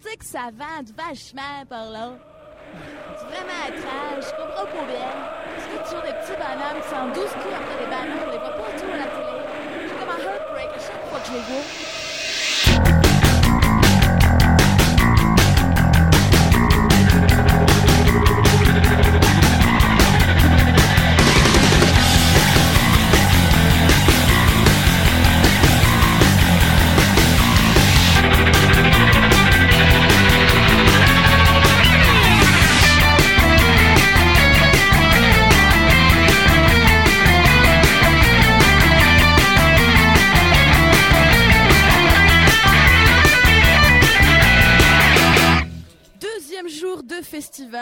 C'est que ça vente vachement par là. C'est vraiment étrange, je comprends pas bien. Parce que toujours des petits bonhommes qui sont 12 coups après des ballons, on les voit pas tout à la télé. J'ai comme un heartbreak à chaque fois que je les vois.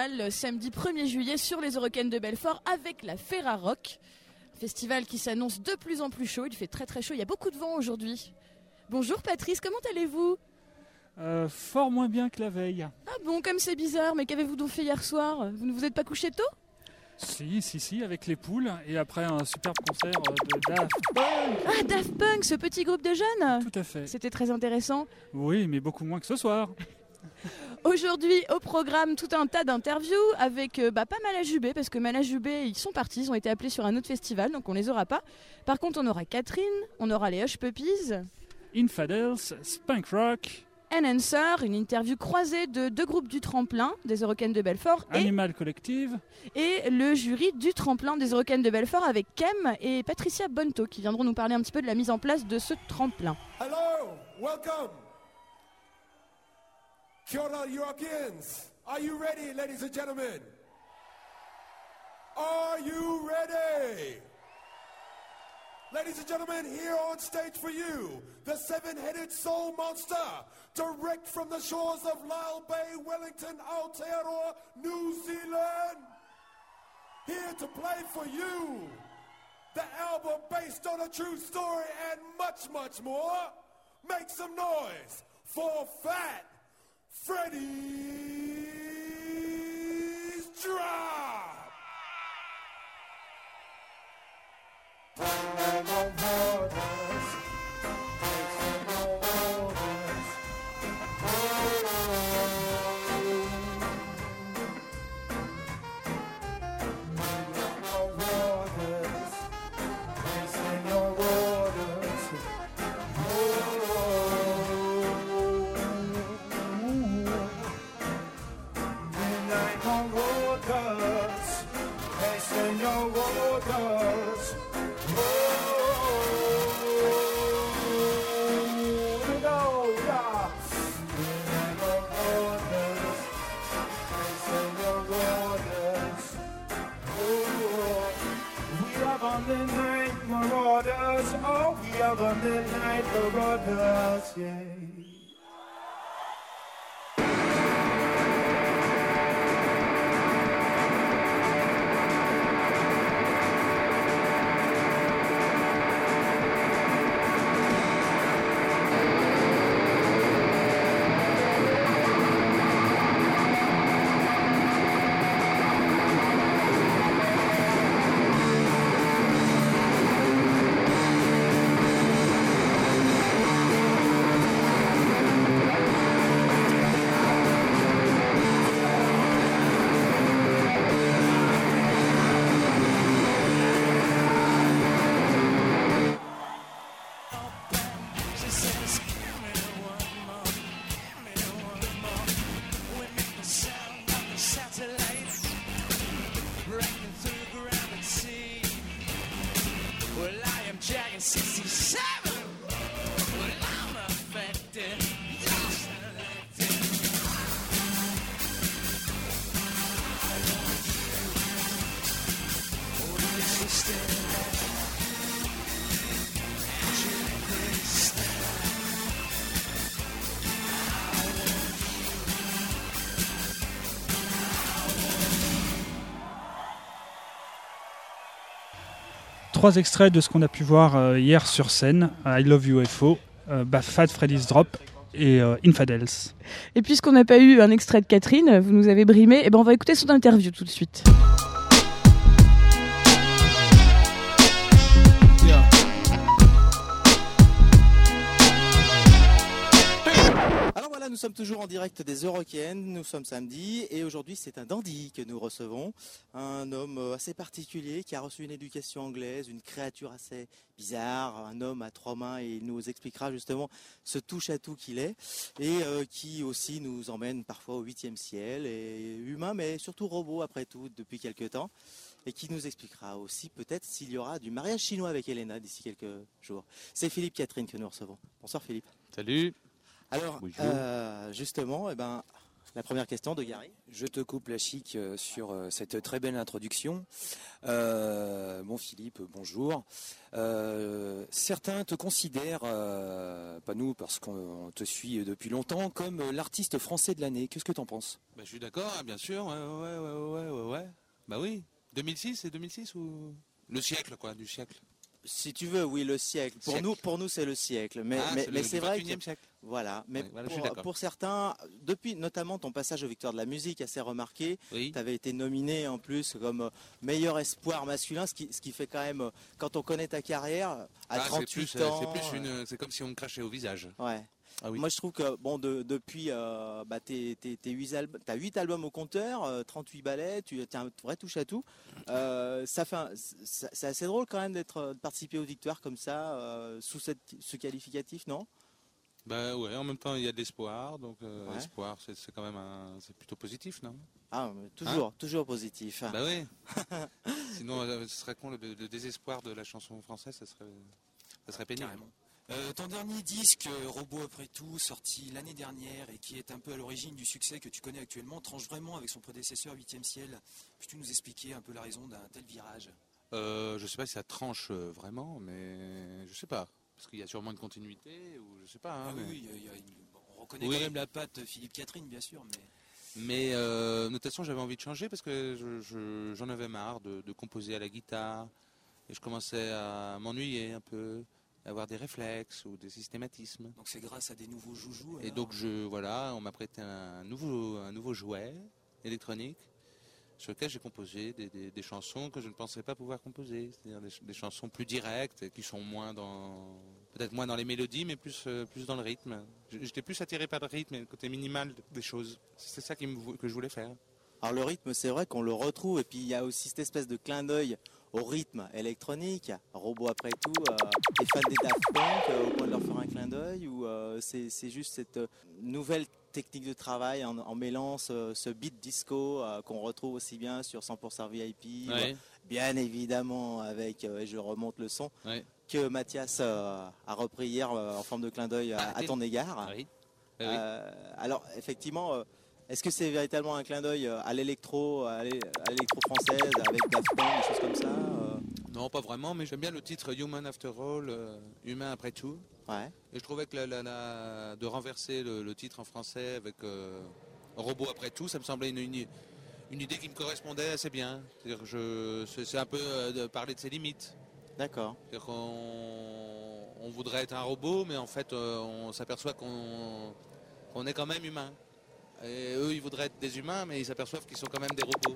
Festival, le samedi 1er juillet sur les Eurocaines de Belfort avec la Ferrarock. Festival qui s'annonce de plus en plus chaud, il fait très très chaud, il y a beaucoup de vent aujourd'hui. Bonjour Patrice, comment allez-vous? Euh, fort moins bien que la veille. Ah bon, comme c'est bizarre, mais qu'avez-vous donc fait hier soir? Vous ne vous êtes pas couché tôt? Si, si, si, avec les poules et après un superbe concert euh, de Daft Punk. Ah, Daft Punk, ce petit groupe de jeunes? Tout à fait. C'était très intéressant. Oui, mais beaucoup moins que ce soir. Aujourd'hui, au programme, tout un tas d'interviews avec euh, bah, pas Malajubé, parce que Malajubé, ils sont partis, ils ont été appelés sur un autre festival, donc on les aura pas. Par contre, on aura Catherine, on aura les Hush Puppies, Infidels, Spunk Rock, Enhancer, une interview croisée de deux groupes du tremplin des Eurocaines de Belfort et, Animal Collective, et le jury du tremplin des Eurocaines de Belfort avec Kem et Patricia Bonto qui viendront nous parler un petit peu de la mise en place de ce tremplin. Hello, welcome. Kia ora, Europeans. Are you ready, ladies and gentlemen? Are you ready? Ladies and gentlemen, here on stage for you, the seven-headed soul monster, direct from the shores of Lyle Bay, Wellington, Aotearoa, New Zealand. Here to play for you the album based on a true story and much, much more. Make some noise for Fat Freddy's Drop. Trois extraits de ce qu'on a pu voir euh, hier sur scène, I Love UFO, euh, bah, Fat Freddy's Drop et euh, Infidels. Et puisqu'on n'a pas eu un extrait de Catherine, vous nous avez brimé, et ben on va écouter son interview tout de suite. Nous sommes toujours en direct des Eurocaines, nous sommes samedi et aujourd'hui c'est un dandy que nous recevons, un homme euh, assez particulier qui a reçu une éducation anglaise, une créature assez bizarre, un homme à trois mains et il nous expliquera justement ce touche à tout qu'il est et euh, qui aussi nous emmène parfois au huitième ciel et humain mais surtout robot après tout depuis quelques temps et qui nous expliquera aussi peut-être s'il y aura du mariage chinois avec Elena d'ici quelques jours. C'est Philippe Catherine que nous recevons. Bonsoir Philippe. Salut. Alors, euh, justement, eh ben, la première question de Gary. Je te coupe la chic euh, sur euh, cette très belle introduction. Euh, bon Philippe, bonjour. Euh, certains te considèrent, euh, pas nous parce qu'on te suit depuis longtemps, comme l'artiste français de l'année. Qu'est-ce que t'en penses? Bah, je suis d'accord, hein, bien sûr. Ouais, ouais, ouais, ouais, ouais, ouais. Bah oui. 2006, c'est 2006 ou? Le siècle, quoi, du siècle. Si tu veux, oui, le siècle. Pour Siècle. nous, pour nous, c'est le siècle. Mais, Ah, mais, c'est mais vrai que 21e siècle. voilà. Mais voilà, pour, pour certains, depuis notamment ton passage aux Victoires de la musique assez remarqué, Oui. tu avais été nominé en plus comme euh, meilleur espoir masculin, ce qui, ce qui fait quand même, euh, quand on connaît ta carrière, à Ah, c'est 38 plus, euh, ans. c'est plus une, c'est comme si on me crachait au visage. Ouais. Ah oui. Moi, je trouve que bon, de- depuis, euh, bah, t'es, t'es- t'es huit albums, t'as 8 albums au compteur, euh, 38 ballets, tu as un vrai touche à tout. Euh, ça fait, un- c'est c'est assez drôle quand même d'être, de participer aux victoires comme ça, euh, sous cette, ce qualificatif, non? Bah ouais. En même temps, il y a de l'espoir, donc euh, Ouais. l'espoir, c'est, c'est quand même un, c'est plutôt positif, non? Ah, toujours, toujours positif. Bah oui. Sinon, euh, ce serait con le, le désespoir de la chanson française, ça serait, ça serait pénible. Carrément. Euh, ton dernier disque, euh, Robot après tout, sorti l'année dernière et qui est un peu à l'origine du succès que tu connais actuellement, tranche vraiment avec son prédécesseur 8 ciel. Peux-tu nous expliquer un peu la raison d'un tel virage? Euh, je sais pas si ça tranche vraiment, mais je sais pas. Parce qu'il y a sûrement une continuité, ou je sais pas. hein, Ah oui, mais- oui, il y a- une- bon, on reconnaît Oui. quand même la patte Philippe Catherine, bien sûr, mais Mais euh, façon, j'avais envie de changer parce que je- je- j'en avais marre de, de composer à la guitare. Et je commençais à m'ennuyer un peu, avoir des réflexes ou des systématismes. donc c'est grâce à des nouveaux joujoux. Et donc, je, voilà, on m'a prêté un nouveau, un nouveau jouet électronique sur lequel j'ai composé des, des- des chansons que je ne pensais pas pouvoir composer. C'est-à-dire des, ch- des chansons plus directes, qui sont moins dans. Peut-être moins dans les mélodies, mais plus, euh, plus dans le rythme. J'étais plus attiré par le rythme et le côté minimal des choses. C'est ça qui me vou- que je voulais faire. Alors le rythme, c'est vrai qu'on le retrouve, et puis il y a aussi cette espèce de clin d'œil au rythme électronique. Robot après tout, euh, t'es fan des Daft Punk euh, au point de leur faire un clin d'œil, ou euh, c'est c'est juste cette euh, nouvelle technique de travail en, en mêlant ce, ce beat disco qu'on retrouve aussi bien sur 100% VIP, Ouais. bien évidemment avec, et je remonte le son, Ouais. que Mathias a repris hier en forme de clin d'œil à, Ah, à ton égard. Oui. Ah oui. Euh, alors effectivement, est-ce que c'est véritablement un clin d'œil euh, à l'électro, à l'é- à l'électro française, avec Daft Punk, des choses comme ça euh, Non, pas vraiment, mais j'aime bien le titre Human After All, euh, Humain après tout. Ouais. Et je trouvais que la, la- la- de renverser le, le titre en français avec euh, Robot après tout, ça me semblait une, une- une idée qui me correspondait assez bien. C'est un peu euh, de parler de ses limites. D'accord. C'est-à-dire qu'on on voudrait être un robot, mais en fait, on s'aperçoit qu'on qu'on est quand même humain. Et eux, ils voudraient être des humains, mais ils s'aperçoivent qu'ils sont quand même des robots.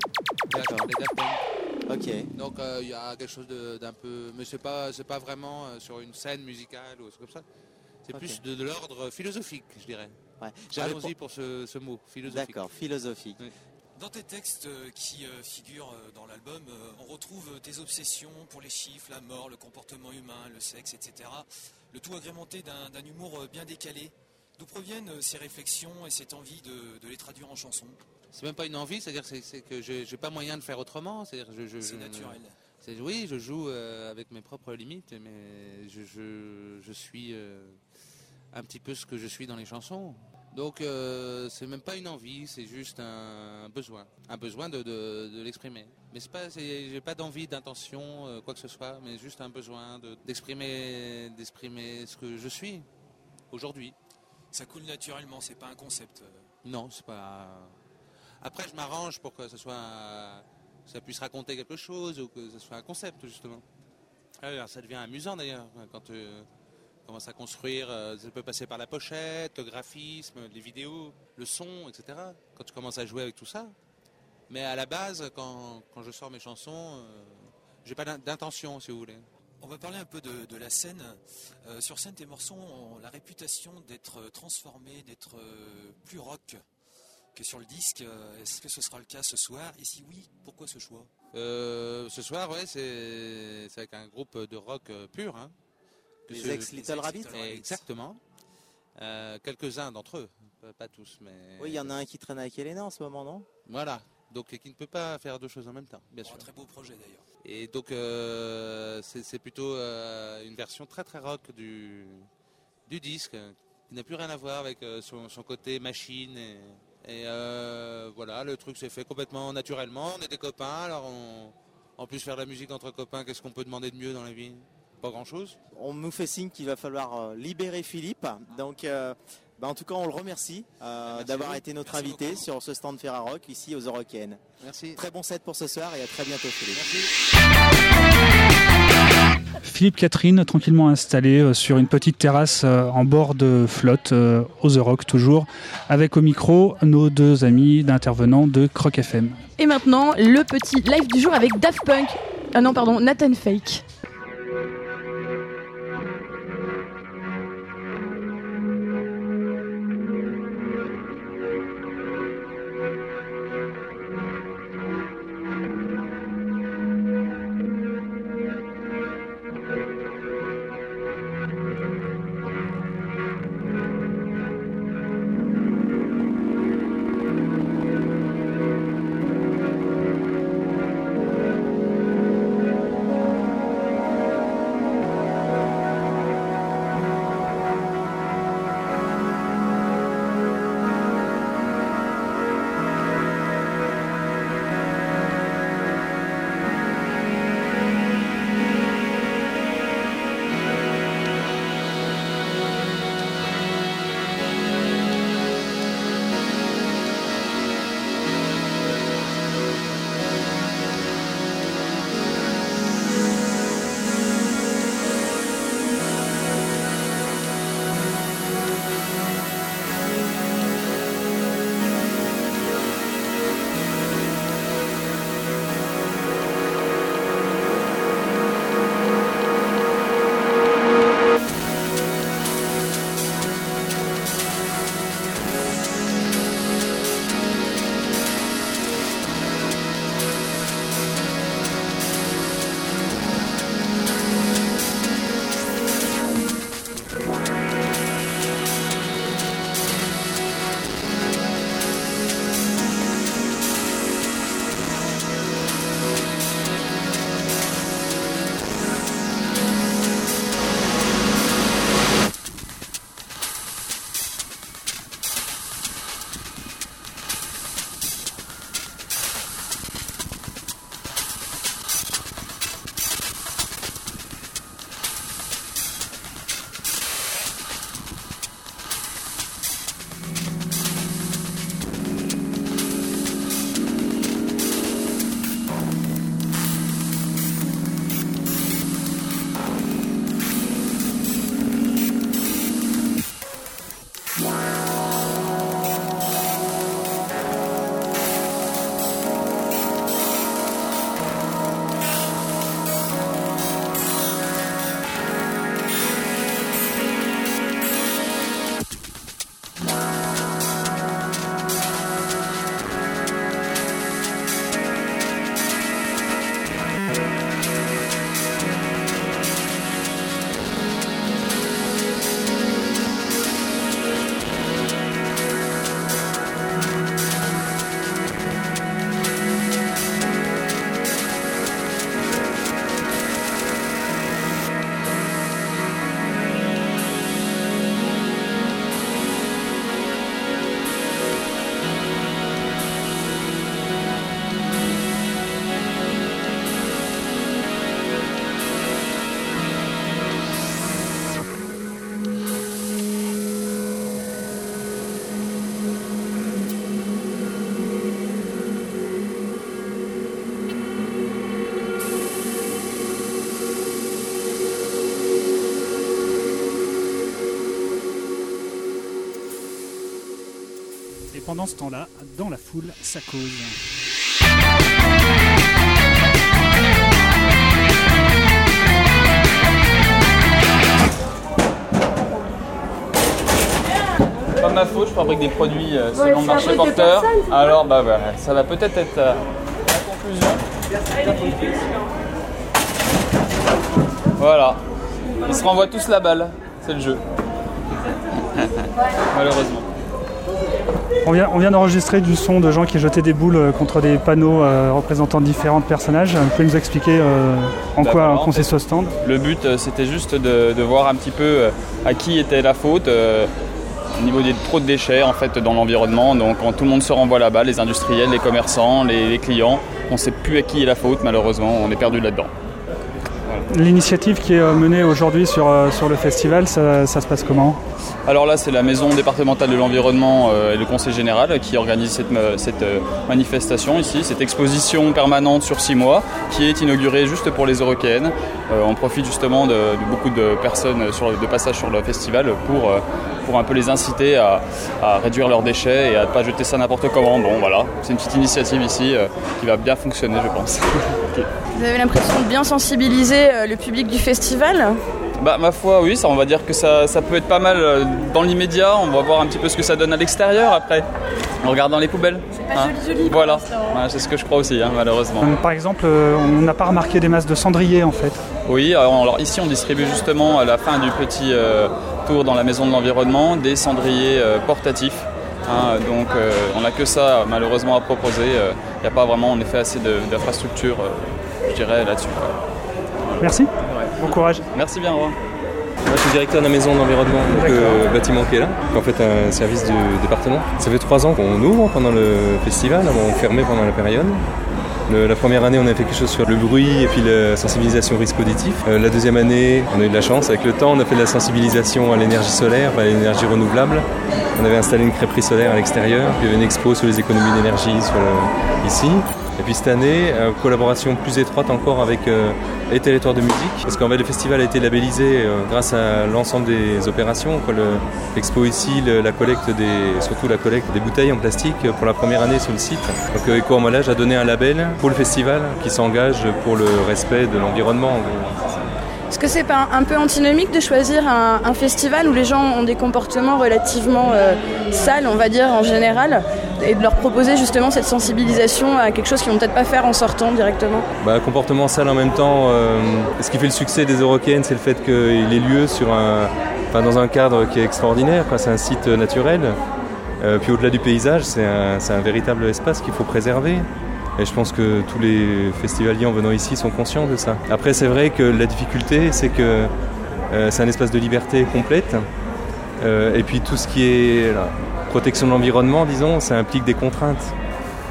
Punk. Ok. Donc euh, il y a quelque chose de- d'un peu, mais c'est pas c'est pas vraiment euh, sur une scène musicale ou comme ça. C'est plus de, de l'ordre philosophique, je dirais. Ouais. Allons-y pour ce, ce mot philosophique. D'accord. Philosophique. Dans tes textes euh, qui figurent dans l'album, on retrouve tes obsessions pour les chiffres, la mort, le comportement humain, le sexe, etc. Le tout agrémenté d'un humour bien décalé. D'où proviennent euh, ces réflexions et cette envie de, de les traduire en chansons? C'est même pas une envie, c'est-à-dire que c'est- c'est que j'ai pas moyen de faire autrement. C'est-à-dire je, je- C'est je- naturel. c'est- oui, je joue euh, avec mes propres limites, mais je, je, je suis euh, un petit peu ce que je suis dans les chansons. Donc euh, c'est même pas une envie, c'est juste un besoin, un besoin de, de- de l'exprimer. Mais c'est pas, c'est- j'ai pas d'envie, d'intention, quoi que ce soit, mais juste un besoin de- d'exprimer, d'exprimer ce que je suis aujourd'hui. Ça coule naturellement, c'est pas un concept. euh. Non, c'est pas. Après, je m'arrange pour que ce soit, ça puisse raconter quelque chose ou que ce soit un concept justement. Alors, ça devient amusant d'ailleurs quand tu commences à construire. euh, Ça peut passer par la pochette, le graphisme, les vidéos, le son, etc. Quand tu commences à jouer avec tout ça. Mais à la base, quand, quand je sors mes chansons, euh, j'ai pas d'in- d'intention, si vous voulez. On va parler un peu de, de la scène. Euh, sur scène, tes morceaux ont la réputation d'être euh, transformés, d'être euh, plus rock que sur le disque. Est-ce que ce sera le cas ce soir? Et si oui, pourquoi ce choix? Euh, ce soir, ouais, c'est avec un groupe de rock pur. Hein, Les ce- ex Little Rabbit. Exactement. Euh, Quelques-uns d'entre eux, pas, pas tous, mais. Oui, il y en a un qui traîne avec Elena en ce moment, non? Voilà. Donc, et qui ne peut pas faire deux choses en même temps, bien Oh, sûr. Un très beau projet d'ailleurs. Et donc, euh, c'est plutôt euh, une version très très rock du, du disque, qui n'a plus rien à voir avec euh, son, son côté machine. Et, voilà, le truc s'est fait complètement naturellement. On est des copains, alors on, en plus faire de la musique entre copains, qu'est-ce qu'on peut demander de mieux dans la vie? Pas grand-chose. On nous fait signe qu'il va falloir libérer Philippe. Donc, bah, en tout cas, on le remercie euh, Merci d'avoir été notre Merci invité beaucoup. sur ce stand Ferrarock ici aux Eurocaines. Merci. Très bon set pour ce soir et à très bientôt, Philippe. Philippe Catherine, tranquillement installé euh, sur une petite terrasse euh, en bord de flotte, aux The Rock toujours, avec au micro nos deux amis d'intervenants de Croc FM. Et maintenant, le petit live du jour avec Daft Punk. Ah non, pardon, Nathan Fake. Pendant ce temps-là, dans la foule, ça cause. Pas ma faute, je fabrique des produits euh, selon le marché porteur. Alors bah, bah ça va peut-être être euh, la conclusion. Voilà. Ils se renvoient tous la balle, c'est le jeu. Malheureusement. On vient, on vient d'enregistrer du son de gens qui jetaient des boules euh, contre des panneaux euh, représentant différents personnages. Vous pouvez nous expliquer euh, en Bah quoi consiste ce stand? Le but, c'était juste de, de voir un petit peu à qui était la faute au niveau des trop de déchets en fait dans l'environnement. Donc quand tout le monde se renvoie là-bas, les industriels, les commerçants, les, les clients, on ne sait plus à qui est la faute malheureusement, on est perdu là-dedans. L'initiative qui est euh, menée aujourd'hui sur, euh, sur le festival, ça, se passe comment? Alors là, c'est la maison départementale de l'environnement euh, et le conseil général qui organise cette, manifestation ici, cette exposition permanente sur six mois qui est inaugurée juste pour les Européennes. Euh, on profite justement de, beaucoup de personnes de passage sur le festival pour, un peu les inciter à, à réduire leurs déchets et à ne pas jeter ça n'importe comment. Bon voilà, c'est une petite initiative ici qui va bien fonctionner je pense. Vous avez l'impression de bien sensibiliser euh, le public du festival Bah ma foi oui, ça on va dire que ça, ça peut être pas mal euh, dans l'immédiat, on va voir un petit peu ce que ça donne à l'extérieur après, en regardant les poubelles. pas joli, joli Voilà. Ouais, c'est ce que je crois aussi hein, malheureusement. Euh, Par exemple, on n'a pas remarqué des masses de cendriers en fait. Oui, alors, alors ici on distribue justement à la fin du petit euh, tour dans la maison de l'environnement des cendriers euh, portatifs. Hein, donc euh, on n'a que ça malheureusement à proposer, il n'y a pas vraiment en effet assez d'infrastructures euh, je dirais là-dessus. Merci, bon courage. Merci bien, au revoir. Moi, je suis directeur de la maison d'environnement, donc le bâtiment qui est là, qui est en fait un service du département. Ça fait trois ans qu'on ouvre pendant le festival, avant on fermait pendant la période. La première année, on a fait quelque chose sur le bruit et puis la sensibilisation au risque auditif. Euh, la deuxième année, on a eu de la chance. Avec le temps, on a fait de la sensibilisation à l'énergie solaire, à l'énergie renouvelable. On avait installé une crêperie solaire à l'extérieur, il y avait une expo sur les économies d'énergie ici. Et puis cette année, euh, collaboration plus étroite encore avec euh, les territoires de musique, parce qu'en fait le festival a été labellisé euh, grâce à l'ensemble des opérations. L'expo ici, la collecte des, surtout la collecte des bouteilles en plastique pour la première année sur le site. Donc Éco-emballage a donné un label pour le festival qui s'engage pour le respect de l'environnement. Est-ce que c'est pas un peu antinomique de choisir un, festival où les gens ont des comportements relativement sales, on va dire en général, et de leur proposer justement cette sensibilisation à quelque chose qu'ils vont peut-être pas faire en sortant directement Bah, comportement sale en même temps. euh, ce qui fait le succès des Eurocaines, c'est le fait qu'il ait lieu sur un, enfin, dans un cadre qui est extraordinaire. C'est un site naturel. Euh, puis au-delà du paysage, c'est un, véritable espace qu'il faut préserver. Et je pense que tous les festivaliers en venant ici sont conscients de ça. Après, c'est vrai que la difficulté, c'est que euh, c'est un espace de liberté complète. Et puis tout ce qui est protection de l'environnement, disons, ça implique des contraintes.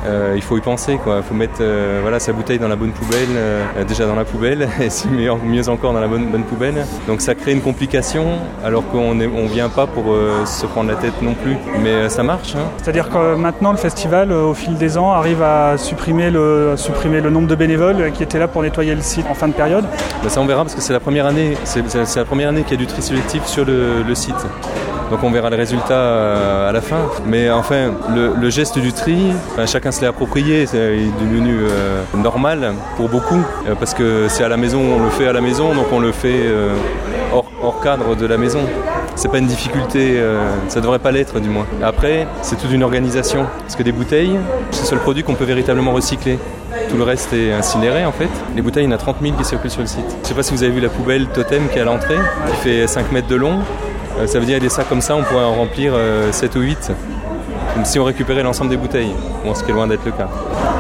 Euh, il faut y penser, quoi. Il faut mettre euh, voilà, sa bouteille dans la bonne poubelle, euh, déjà dans la poubelle, et si mieux, mieux encore dans la bonne, bonne poubelle. Donc ça crée une complication, alors qu'on ne on vient pas pour se prendre la tête non plus. Mais ça marche. hein. C'est-à-dire que maintenant le festival, au fil des ans, arrive à supprimer le, à supprimer le nombre de bénévoles qui étaient là pour nettoyer le site en fin de période. Bah, ça on verra parce que c'est la première année, c'est c'est- c'est la première année qu'il y a du tri sélectif sur le, le site. Donc on verra le résultat euh, à la fin. Mais enfin, le, geste du tri, chacun se l'est approprié, c'est est devenu euh, normal pour beaucoup, euh, parce que c'est à la maison, on le fait à la maison, donc on le fait euh, hors, hors cadre de la maison. C'est pas une difficulté, euh, ça devrait pas l'être du moins. Après, c'est toute une organisation, parce que des bouteilles, c'est le seul produit qu'on peut véritablement recycler. Tout le reste est incinéré en fait. Les bouteilles, il y en a 30 000 qui circulent sur le site. Je sais pas si vous avez vu la poubelle totem qui est à l'entrée, qui fait 5 mètres de long. Euh, ça veut dire des sacs comme ça, on pourrait en remplir euh, 7 ou 8. Comme si on récupérait l'ensemble des bouteilles. Bon, ce qui est loin d'être le cas.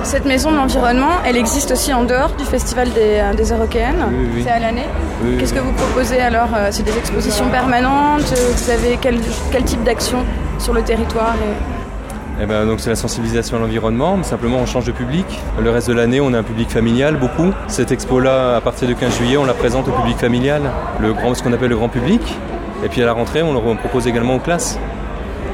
Cette maison de l'environnement, elle existe aussi en dehors du festival des, euh, des Eurocaines. Oui, oui. C'est à l'année. Oui, Qu'est-ce que vous proposez alors Euh, C'est des expositions permanentes Euh, Vous avez quel, quel type d'action sur le territoire et- Eh ben, donc c'est la sensibilisation à l'environnement, simplement on change de public. Le reste de l'année, on a un public familial, beaucoup. Cette expo-là, à partir du 15 juillet, on la présente au public familial, le grand, ce qu'on appelle le grand public. Et puis à la rentrée, on le propose également aux classes.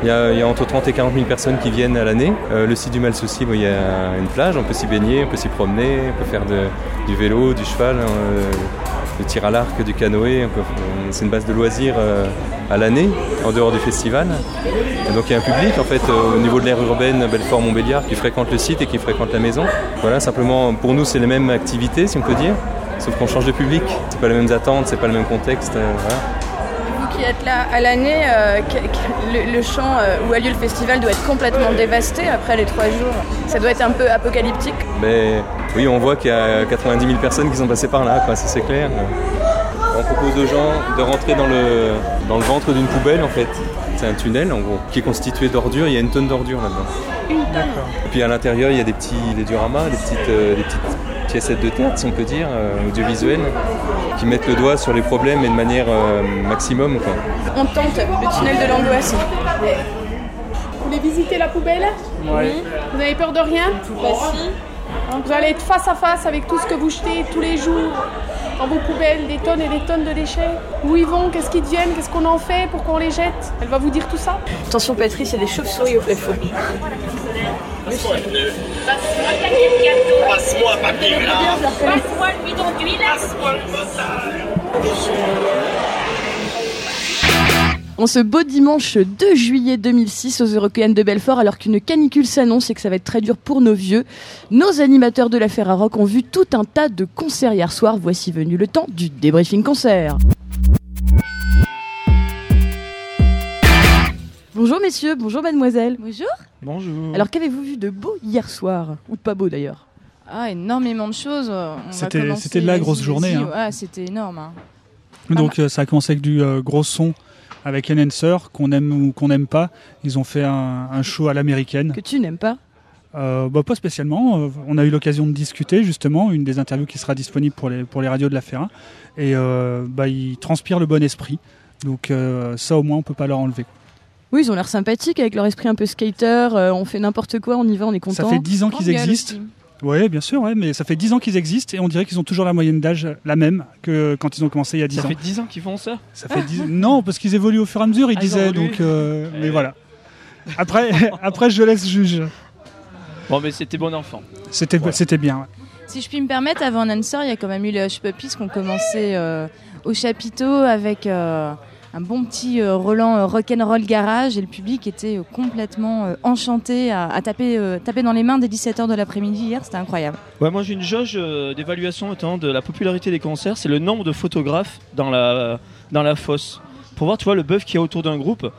Il y, a, entre 30 et 40 000 personnes qui viennent à l'année. Euh, le site du Malsouci, bon, il y a une plage, on peut s'y baigner, on peut s'y promener, on peut faire du vélo, du cheval, euh, du tir à l'arc, du canoë. C'est une base de loisirs euh, à l'année, en dehors du festival. Et donc il y a un public en fait au niveau de l'aire urbaine Belfort-Montbéliard qui fréquente le site et qui fréquente la maison. Voilà, simplement pour nous c'est les mêmes activités si on peut dire, sauf qu'on change de public. C'est pas les mêmes attentes, c'est pas le même contexte. Qui êtes là à l'année, euh, le, le champ euh, où a lieu le festival doit être complètement dévasté après les trois jours. Ça doit être un peu apocalyptique. Mais oui, on voit qu'il y a 90 000 personnes qui sont passées par là, quoi, ça c'est clair. On propose aux gens de rentrer dans le, dans le ventre d'une poubelle en fait. C'est un tunnel en gros, qui est constitué d'ordures, il y a une tonne d'ordures là-dedans. Une tonne. Et puis à l'intérieur, il y a des petits des dioramas, des petites, euh, des petites piécettes de théâtre, si on peut dire, euh, audiovisuelles, qui mettent le doigt sur les problèmes et de manière euh, maximum. Quoi. On tente le tunnel de l'angoisse. Vous voulez visiter la poubelle? Oui. Vous avez peur de rien? Bah si. Vous allez être face à face avec tout ce que vous jetez tous les jours dans vos poubelles, des tonnes et des tonnes de déchets. Où ils vont Qu'est-ce qu'ils deviennent Qu'est-ce qu'on en fait Pourquoi on les jette Elle va vous dire tout ça Attention Patrice, il y a des chauves-souris au plafond. Passe-moi un papier Passe-moi le bidon d'huile En ce beau dimanche 2 juillet 2006 aux Européennes de Belfort, alors qu'une canicule s'annonce et que ça va être très dur pour nos vieux, nos animateurs de la Ferrarock ont vu tout un tas de concerts hier soir. Voici venu le temps du débriefing concert. Bonjour messieurs, bonjour mademoiselle. Bonjour. Bonjour. Alors qu'avez-vous vu de beau hier soir? Ou de pas beau d'ailleurs? Ah, énormément de choses. C'était- c'était la grosse journée, hein. Ouais, c'était énorme. hein. Donc euh, ça a commencé avec du euh, gros son avec Enhancer, qu'on aime ou qu'on n'aime pas. Ils ont fait un, un show à l'américaine. Que tu n'aimes pas Euh, bah, Pas spécialement. Euh, on a eu l'occasion de discuter justement, une des interviews qui sera disponible pour les, pour les radios de la Ferra. Et euh, bah, ils transpirent le bon esprit. Donc euh, ça au moins on peut pas leur enlever. Oui, ils ont l'air sympathiques avec leur esprit un peu skater. on fait n'importe quoi, on y va, on est content. Ça fait 10 ans qu'ils existent. Oui, bien sûr, ouais, mais ça fait 10 ans qu'ils existent et on dirait qu'ils ont toujours la moyenne d'âge la même que quand ils ont commencé il y a 10 Ça ans. fait 10 ans qu'ils font ça? Ça fait 10 Non, parce qu'ils évoluent au fur et à mesure, ils Ah, disaient. Donc, euh, mais voilà. Après, après, je laisse juge. Bon, mais c'était bon enfant. C'était c'était bien. ouais. Si je puis me permettre, avant Nancer, il y a quand même eu les Hush Puppies qui ont commencé euh, au chapiteau avec euh, un bon petit euh, Roland euh, rock'n'roll garage et le public était euh, complètement euh, enchanté à, à taper, euh, taper dans les mains dès 17h de l'après-midi hier, c'était incroyable. Ouais, moi j'ai une jauge euh, d'évaluation notamment de la popularité des concerts, c'est le nombre de photographes dans la, dans la fosse. Pour voir, tu vois, le bœuf qu'il y a autour d'un groupe.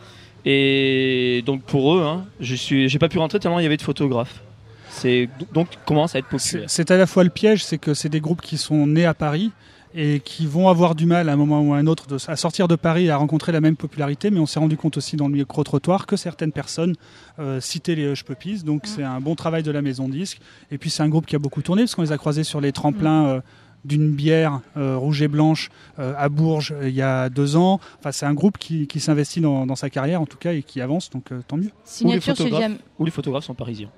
Et donc pour eux, hein, je suis, j'ai pas pu rentrer tellement il y avait de photographes. C'est donc commence à être populaire? C'est à la fois le piège, c'est que c'est des groupes qui sont nés à Paris et qui vont avoir du mal à un moment ou à un autre de- à sortir de Paris et à rencontrer la même popularité. Mais on s'est rendu compte aussi dans le micro-trottoir que certaines personnes euh, citaient les Hush Puppies. Donc c'est un bon travail de la maison disque. Et puis c'est un groupe qui a beaucoup tourné parce qu'on les a croisés sur les tremplins. euh, d'une bière euh, rouge et blanche euh, à Bourges euh, il y a deux ans. Enfin, c'est un groupe qui, qui s'investit dans, dans sa carrière en tout cas et qui avance, donc euh, tant mieux. Ou les, Signature photographes, Diam- ou les photographes sont parisiens.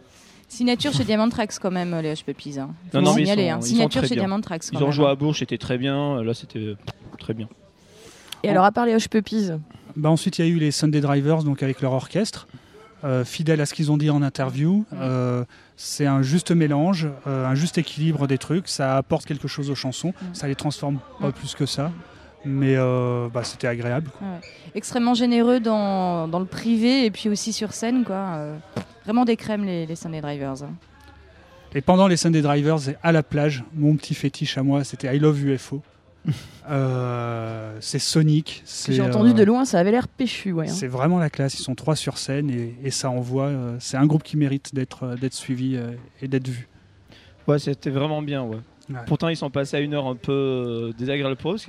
Signature chez Diamond Tracks quand même, les Hush Puppies. Hein. Faut Non, non, mais ils sont- hein. ils Signature chez bien. Diamond Tracks quand Ils ont joué hein. à Bourges, c'était très bien. Là, c'était euh, très bien. Et alors, à part les Hush Puppies Bah ensuite, il y a eu les Sunday Drivers, donc avec leur orchestre, euh, fidèles à ce qu'ils ont dit en interview. Euh, c'est un juste mélange, euh, un juste équilibre des trucs. Ça apporte quelque chose aux chansons. Ça les transforme pas plus que ça. Mais euh, bah, c'était agréable. quoi. Ouais. Extrêmement généreux dans, dans le privé et puis aussi sur scène. quoi. Euh, vraiment des crèmes, les, les Sunday Drivers. hein. Et pendant les Sunday Drivers, et à la plage, mon petit fétiche à moi, c'était I Love UFO. Euh, c'est Sonic. J'ai entendu euh, de loin, ça avait l'air péchu. Ouais, hein. C'est vraiment la classe. Ils sont trois sur scène et, et ça envoie. euh, c'est un groupe qui mérite d'être euh, d'être suivi euh, et d'être vu. Ouais, c'était vraiment bien, ouais. Ouais. Pourtant, ils sont passés à une heure un peu euh, désagréable pour eux. Parce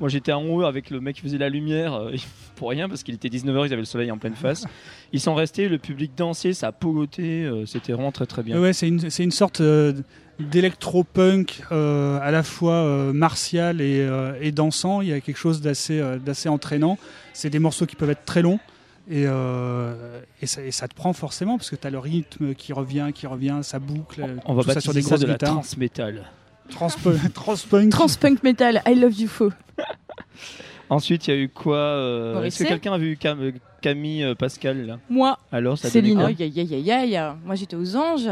moi, j'étais en haut avec le mec qui faisait la lumière euh, pour rien parce qu'il était 19h, ils avaient le soleil en pleine face. Ils sont restés, le public dansait, ça a pogoté. euh, c'était vraiment très très bien. Ouais, c'est une, c'est une sorte euh, d'électro-punk à la fois martial et, et dansant. Il y a quelque chose d'assez d'assez entraînant. C'est des morceaux qui peuvent être très longs. Et, euh, et, ça, et ça te prend forcément parce que tu as le rythme qui revient, qui revient, ça boucle. On va ça sur des grosses de la guitares. trans-métal. Transpunk. Transpunk Metal, I love you faux. Ensuite, il y a eu quoi euh, Est-ce que quelqu'un a vu Cam- euh, Camille euh, Pascal là? Moi. Alors, ça donnait Céline. quoi? Aïe, aïe, aïe, aïe, aïe. Moi, j'étais aux anges.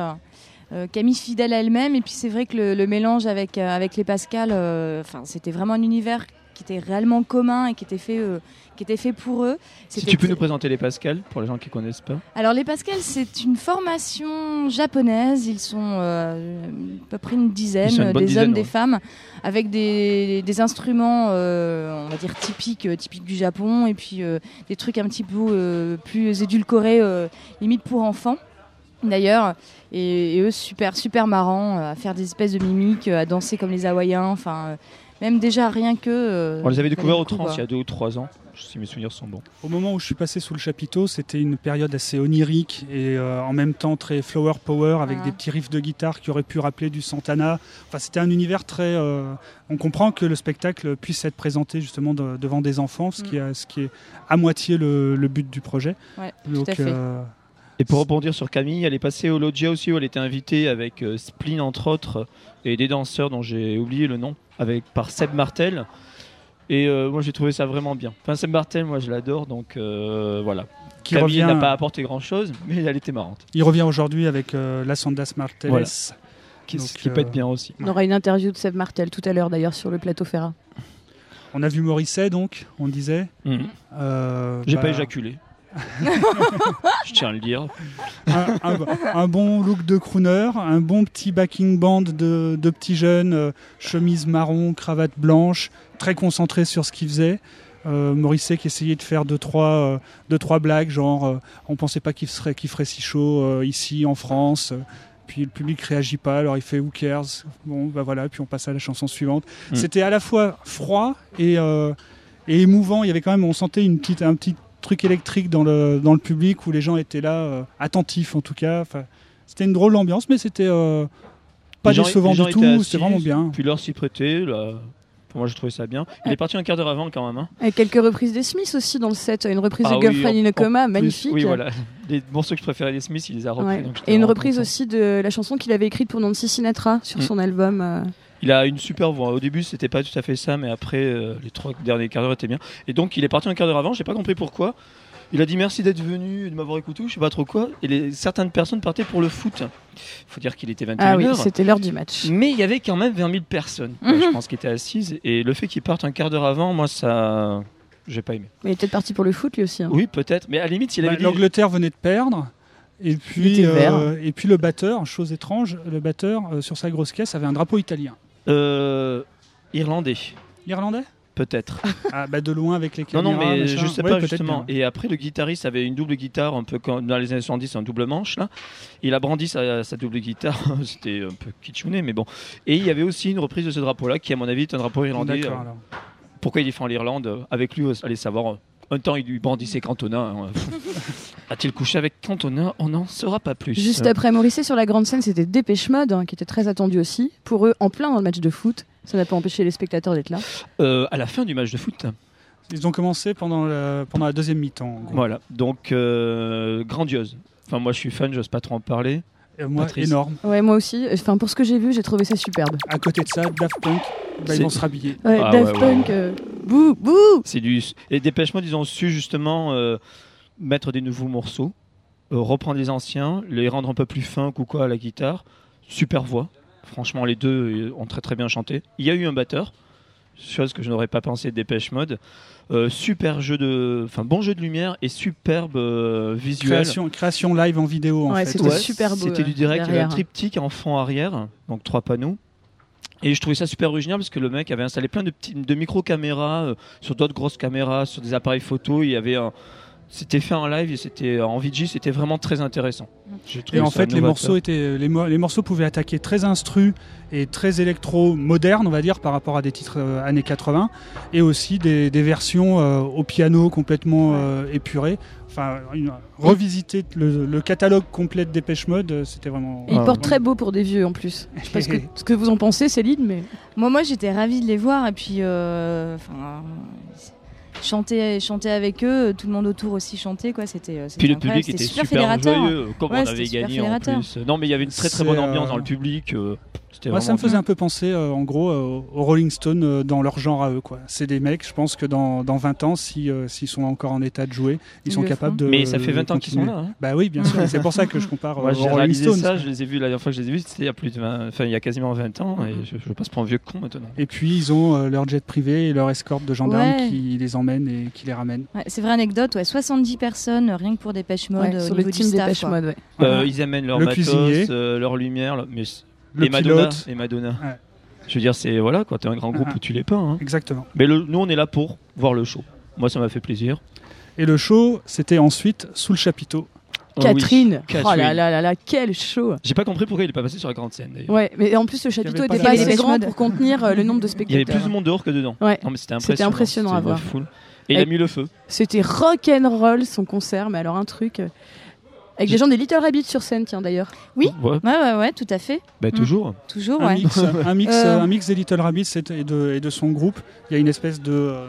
Euh, Camille fidèle à elle-même. Et puis, c'est vrai que le, le mélange avec, euh, avec les Pascal, euh, enfin, c'était vraiment un univers qui était réellement commun et qui était fait, euh, qui était fait pour eux. Si tu peux nous présenter les Pascal pour les gens qui connaissent pas. Alors les Pascal, c'est une formation japonaise. Ils sont euh, à peu près une dizaine, une bonne des dizaine, hommes, des femmes, avec des, des instruments, euh, on va dire typiques, euh, typiques du Japon, et puis euh, des trucs un petit peu euh, plus édulcorés, euh, limite pour enfants. D'ailleurs, et, et eux super super marrants euh, à faire des espèces de mimiques, euh, à danser comme les Hawaïens, enfin euh, même déjà rien que. euh, On les avait découverts au trans il y a deux ou trois ans, si mes souvenirs sont bons. Au moment où je suis passé sous le chapiteau, c'était une période assez onirique et euh, en même temps très flower power avec Ah. des petits riffs de guitare qui auraient pu rappeler du Santana. Enfin, c'était un univers très. euh, on comprend que le spectacle puisse être présenté justement de- devant des enfants, ce, qui, est, ce qui est à moitié le, le but du projet. Ouais, Donc, tout à fait. Euh, Et pour rebondir sur Camille, elle est passée au Loggia aussi où elle était invitée avec euh, Spleen entre autres et des danseurs dont j'ai oublié le nom, avec par Seb Martel. Et euh, moi j'ai trouvé ça vraiment bien. Enfin Seb Martel, moi je l'adore donc euh, voilà. Qui Camille revient- n'a pas apporté grand chose, mais elle était marrante. il revient aujourd'hui avec euh, La Sandas Martelles. Voilà. Qui, Donc, qui peut euh, être bien aussi. On aura une interview de Seb Martel tout à l'heure d'ailleurs sur le plateau Ferrat. On a vu Morisset donc, on disait. Euh, J'ai bah, pas éjaculé. je tiens à le dire. un, un- un bon look de crooner, un bon petit backing band de, de petits jeunes, euh, chemise marron, cravate blanche, très concentré sur ce qu'il faisait. Euh, Morisset qui essayait de faire deux trois, euh, deux, trois blagues, genre euh, on pensait pas qu'il serait, qu'il ferait si chaud euh, ici en France. euh, puis le public réagit pas, alors il fait Who cares? Bon, bah voilà, puis on passe à la chanson suivante. Mm. C'était à la fois froid et, et émouvant. Il y avait quand même, on sentait une petite, un petit truc électrique dans le, dans le public où les gens étaient là, euh, attentifs en tout cas. C'était une drôle d'ambiance, mais c'était euh, pas décevant du tout. C'était vraiment bien. Puis l'heure s'y prêtait. Là. Pour moi j'ai trouvé ça bien. Il est parti un quart d'heure avant quand même. hein. Avec quelques reprises des Smiths aussi dans le set. Une reprise Ah de oui, Girlfriend en- in a Coma, plus, magnifique. Oui, voilà. Les morceaux que je préférais des Smiths, il les a repris. Ouais. donc j'étais Et une reprise content. aussi de la chanson qu'il avait écrite pour Nancy Sinatra sur Mm. son album. euh, Il a une super voix. Au début, c'était pas tout à fait ça, mais après, euh, les trois derniers quarts d'heure étaient bien. Et donc, il est parti un quart d'heure avant. J'ai pas compris pourquoi. Il a dit merci d'être venu, et de m'avoir écouté, je sais pas trop quoi. Et les, certaines personnes partaient pour le foot. faut dire qu'il était 21h. Ah oui, c'était l'heure du match. Mais il y avait quand même 20 000 personnes, quoi, Mhm. je pense, qui étaient assises. Et le fait qu'il parte un quart d'heure avant, moi, ça. J'ai pas aimé. Mais il est peut-être parti pour le foot lui aussi. hein. Oui, peut-être. Mais à la limite, s'il Bah, avait dit. L'Angleterre venait de perdre. Et puis, était vert. euh, et puis le batteur, chose étrange, le batteur euh, sur sa grosse caisse avait un drapeau italien. Euh, Irlandais, Irlandais peut-être. Ah bah de loin avec les Non, caméras. non, mais machin. je sais pas justement. Et après, le guitariste avait une double guitare, un peu comme dans les années 70, un double manche là. Il a brandi sa, sa double guitare, c'était un peu kitschouné, mais bon. Et il y avait aussi une reprise de ce drapeau-là, qui à mon avis est un drapeau irlandais. D'accord, Euh, alors. Pourquoi il défend l'Irlande euh, Avec lui, allez savoir. Un temps, il lui brandissait Cantona. hein. A-t-il couché avec Cantona On n'en saura pas plus. Juste après Morisset sur la grande scène, c'était Dépêche Mode, hein, qui était très attendu aussi. Pour eux, en plein dans le match de foot. Ça n'a pas empêché les spectateurs d'être là. Euh, à la fin du match de foot. Ils ont commencé pendant la, pendant la deuxième mi-temps. Voilà, donc euh, grandiose. Enfin, moi, je suis fan, j'ose pas trop en parler. Et moi, Patrice. énorme. Ouais, moi aussi. Enfin, pour ce que j'ai vu, j'ai trouvé ça superbe. À côté de ça, Daft Punk, bah, ils vont se rhabiller. Ouais, Ah Daft ouais, Punk, ouais. euh, bouh, bouh C'est du. Et Dépêche Mode, ils ont su justement euh, mettre des nouveaux morceaux, euh, reprendre les anciens, les rendre un peu plus fins ou quoi à la guitare. Super voix. Franchement, les deux euh, ont très très bien chanté. Il y a eu un batteur, chose que je n'aurais pas pensé de Dépêche Mode. Euh, super jeu de. Enfin, bon jeu de lumière et superbe euh, visuel. Création, création live en vidéo en Ouais, fait. c'était super beau, C'était du direct, il y avait un triptyque en fond arrière, donc trois panneaux. Et je trouvais ça super original parce que le mec avait installé plein de, petits, de micro-caméras euh, sur d'autres grosses caméras, sur des appareils photo. Il y avait un... C'était fait en live et c'était en VG, c'était vraiment très intéressant. Et en fait, les morceaux, étaient, les, mo- les morceaux pouvaient attaquer très instru et très électro moderne, on va dire, par rapport à des titres euh, années 80, et aussi des, des versions euh, au piano complètement euh, épurées. Enfin, une- revisiter le, le catalogue complet de Dépêche Mode, c'était vraiment. Et il Ah, porte très beau pour des vieux en plus. Je sais pas ce que, ce que vous en pensez, Céline, mais. Moi, moi, j'étais ravie de les voir et puis, enfin, chanter, chanter avec eux, tout le monde autour aussi chantait quoi. C'était, euh, c'était Puis le public était super, super fédérateur. joyeux, comme Ouais, on avait gagné en plus. Non, mais il y avait une très très bonne euh, ambiance dans le public. Moi, ça me faisait bien. un peu penser, euh, en gros, euh, aux Rolling Stones euh, dans leur genre à eux. quoi. C'est des mecs, je pense que dans, dans 20 ans, si, euh, s'ils sont encore en état de jouer, ils, Ils sont le capables de. Mais ça fait de 20 ans qu'ils sont là, hein. Bah oui, bien sûr. C'est pour ça que je compare Moi, j'ai aux Rolling réalisé Stones. ça, je les ai vus la dernière fois que je les ai vus, c'était il y a plus de 20, enfin il y a quasiment 20 ans et je, je passe pour un vieux con maintenant. Et puis, ils ont euh, leur jet privé et leur escorte de gendarmes Ouais. qui les emmènent et qui les ramènent. Ouais, c'est vraie anecdote, ouais, 70 personnes rien que pour Dépêche Mode sur le team staff. Dépêche. Mode, ils amènent leur Le matos, leur lumière, leur- mais Le et Madonna, pilote. et Madonna. Ouais. Je veux dire, c'est voilà quoi, t'es un grand groupe Ah. où tu l'es pas. hein. Exactement. Mais le- nous on est là pour voir le show. Moi ça m'a fait plaisir. Et le show, c'était ensuite sous le chapiteau. Ah oui, Catherine. Oh là Catherine. là là là, quel show. J'ai pas compris pourquoi il est pas passé sur la grande scène d'ailleurs. Ouais, mais en plus le chapiteau était pas assez grand pour contenir euh, le nombre de Il y spectateurs. avait plus de monde dehors que dedans. Ouais. Non mais c'était C'était impressionnant. à voir. full. Et il a mis le feu. C'était rock and roll son concert, mais alors un truc euh, avec des gens des Little Rabbits sur scène, tiens d'ailleurs. Oui, Ouais. ouais, ouais, ouais, tout à fait. Bah toujours. Toujours, un, ouais. mix, un, mix, Euh. un mix des Little Rabbits et de, et de son groupe. Il y a une espèce de euh,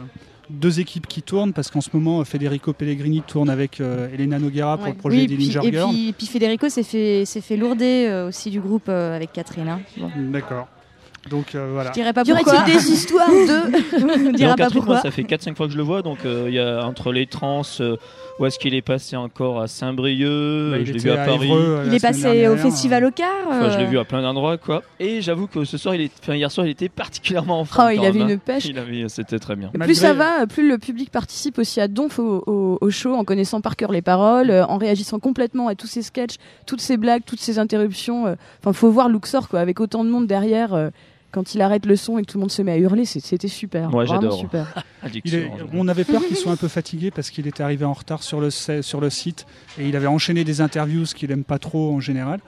deux équipes qui tournent parce qu'en ce moment euh, Federico Pellegrini tourne avec euh, Elena Noguera pour Ouais. le projet Oui, des puis- Ninja et Girls. puis, puis Federico s'est fait, s'est fait lourder euh, aussi du groupe euh, avec Catherine. hein. Bon. D'accord. Donc euh, voilà. Je dirais pas Y aurait-il pourquoi. des histoires de On dira pas moi, pourquoi. ça fait 4-5 fois que je le vois, donc euh, il y a entre les trans, euh, où est-ce qu'il est passé encore à Saint-Brieuc, Bah, il je l'ai vu à, Paris. Évreux, euh, Il est passé dernière, au festival euh, au car. Enfin, je l'ai euh, vu à plein d'endroits, quoi. Et j'avoue que ce soir, il est, enfin, hier soir, il était particulièrement en forme. Oh, il avait même, une hein. pêche. Il avait, c'était très bien. Et Malgré- plus ça va, plus le public participe aussi à donf au, au- au show en connaissant par cœur les paroles, euh, en réagissant complètement à tous ces sketchs, toutes ces blagues, toutes ces interruptions. euh. Enfin, faut voir Luxor quoi, avec autant de monde derrière. euh, quand il arrête le son et que tout le monde se met à hurler, c'était super. Vraiment j'adore. super. Il est- on avait peur qu'il soit un peu fatigué parce qu'il était arrivé en retard sur le, sur le site et il avait enchaîné des interviews, ce qu'il aime pas trop en général.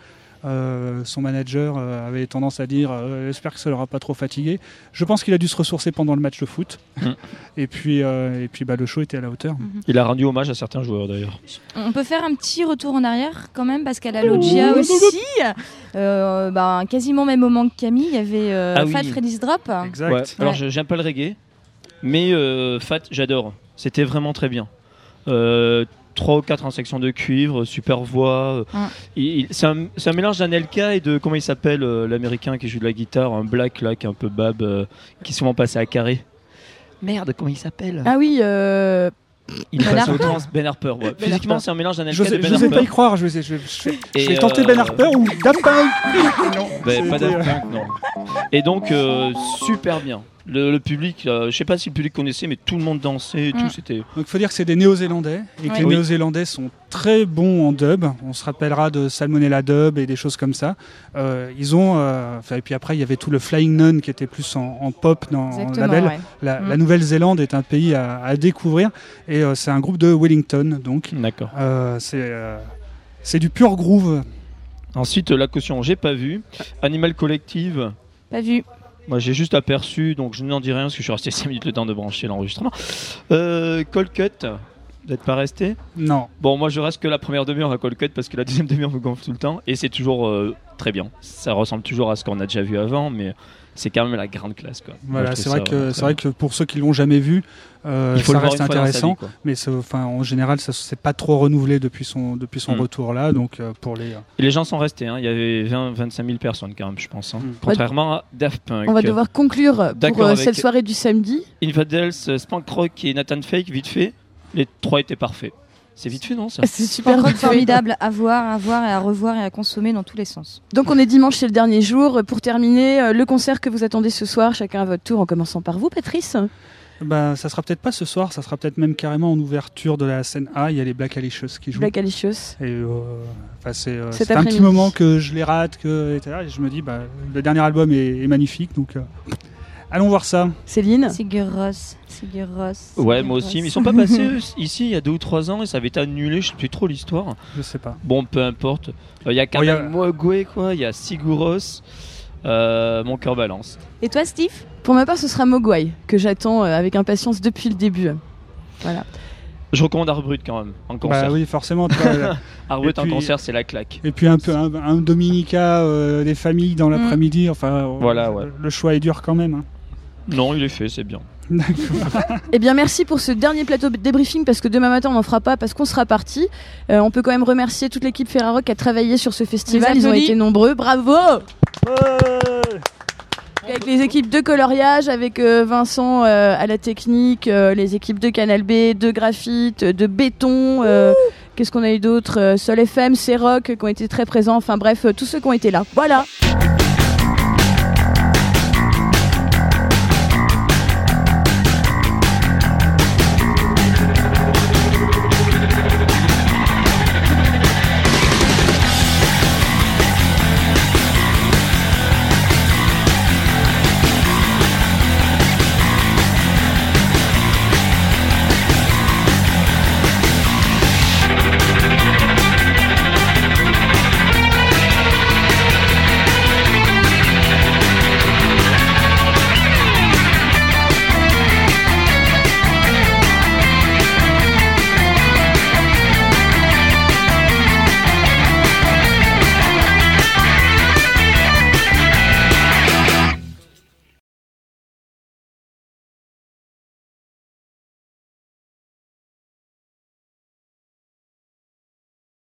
Euh, son manager euh, avait tendance à dire euh, J'espère que ça l'aura pas trop fatigué. Je pense qu'il a dû se ressourcer pendant le match de foot. Mm. et puis, euh, et puis bah, le show était à la hauteur. Il a rendu hommage à certains joueurs d'ailleurs. On peut faire un petit retour en arrière quand même parce qu'à la Loggia aussi, euh, bah, quasiment au même moment que Camille, il y avait euh, Ah oui. Fat Freddy's Drop. Exact. Ouais. Alors, Ouais. j'aime pas le reggae, mais euh, Fat, j'adore. C'était vraiment très bien. Euh, Trois ou quatre en section de cuivre, super voix. Il- c'est un, un mélange d'Anelka et de comment il s'appelle euh, l'américain qui joue de la guitare, un black là qui est un peu bab, euh, qui est souvent passé à carré. Merde, comment il s'appelle? Ah oui, euh, Il est Ben passé au Harper trans, Ben Harper. ouais. Physiquement, c'est un mélange d'Anelka Je et de sais, Ben je sais Harper. pas y croire. Je vais, je vais- je je tenter euh, Ben Harper ou Daft Punk. Non, Ben, pas c'était, Daft euh, Punk, non. Et donc, euh, super bien. Le, le public, euh, je sais pas si le public connaissait, mais tout le monde dansait et tout. Mm. C'était Donc il faut dire que c'est des Néo-Zélandais et que les Oui. Néo-Zélandais sont très bons en dub. On se rappellera de Salmonella Dub et des choses comme ça. Euh, ils ont, euh, enfin, et puis après il y avait tout le Flying Nun qui était plus en, en pop dans le Exactement, label. ouais. La, Mm. la Nouvelle-Zélande est un pays à, à découvrir et euh, c'est un groupe de Wellington donc d'accord. euh, c'est euh, c'est du pur groove. Ensuite, la caution, j'ai pas vu. Animal Collective, Pas vu. Moi j'ai juste aperçu, donc je n'en dis rien parce que je suis resté 5 minutes le temps de brancher l'enregistrement. Euh, Cold Cut, vous n'êtes pas resté? Non. Bon, moi je reste que la première demi-heure à Cold Cut parce que la deuxième demi-heure me gonfle tout le temps et c'est toujours euh, très bien. Ça ressemble toujours à ce qu'on a déjà vu avant, mais c'est quand même la grande classe. Quoi. Voilà, c'est vrai que c'est vrai que pour ceux qui l'ont jamais vu, euh, Il faut ça reste intéressant. vie, mais enfin en général, ça s'est pas trop renouvelé depuis son depuis son Mm. retour là. Donc euh, pour les Et les gens sont restés, hein. il y avait 20, 25 000 personnes quand même, je pense. hein. Mm. Contrairement à Daft Punk. on va devoir conclure pour euh, cette soirée du samedi. Infidels, euh, Spank Rock et Nathan Fake, vite fait. Les trois étaient parfaits. C'est vite fait, non C'est super formidable à voir, à voir et à revoir et à consommer dans tous les sens. Donc on est dimanche, c'est le dernier jour. Pour terminer, euh, le concert que vous attendez ce soir, chacun à votre tour, en commençant par vous, Patrice. Bah, ça sera peut-être pas ce soir, ça sera peut-être même carrément en ouverture de la scène A. Il y a les Black Alicious qui jouent. Black Alicious. Et euh, c'est euh, c'est un petit moment que je les rate, que, etc. Et je me dis, bah, le dernier album est, est magnifique, donc euh, allons voir ça. Céline Sigur Rós, Sigur. Ouais, Sigur moi aussi. Mais ils sont pas passés ici il y a deux ou trois ans et ça avait été annulé, je sais plus trop l'histoire. Je sais pas. Bon, peu importe. Euh, Il y a quand a- Mogwe, quoi. Il y a Siguros. Euh, mon cœur balance. Et toi, Steve? Pour ma part, ce sera Mogwai, que j'attends euh, avec impatience depuis le début. Voilà. Je recommande Arbrut quand même, en concert. Bah oui, forcément. Arbrut en concert, c'est la claque. Et puis un peu un, un Dominica euh, des familles dans l'après-midi. Enfin, Voilà, ouais. le choix est dur quand même. hein. Non, il est fait, c'est bien. Eh bien, merci pour ce dernier plateau de débriefing parce que demain matin on n'en fera pas parce qu'on sera parti. Euh, on peut quand même remercier toute l'équipe Ferrarock qui a travaillé sur ce festival. Ils ont été nombreux. Bravo Avec les équipes de coloriage, avec euh, Vincent euh, à la technique, euh, les équipes de Canal B, de graphite, de béton. euh, Qu'est-ce qu'on a eu d'autre? Sol FM, C-Rock qui ont été très présents. Enfin bref, euh, tous ceux qui ont été là. Voilà.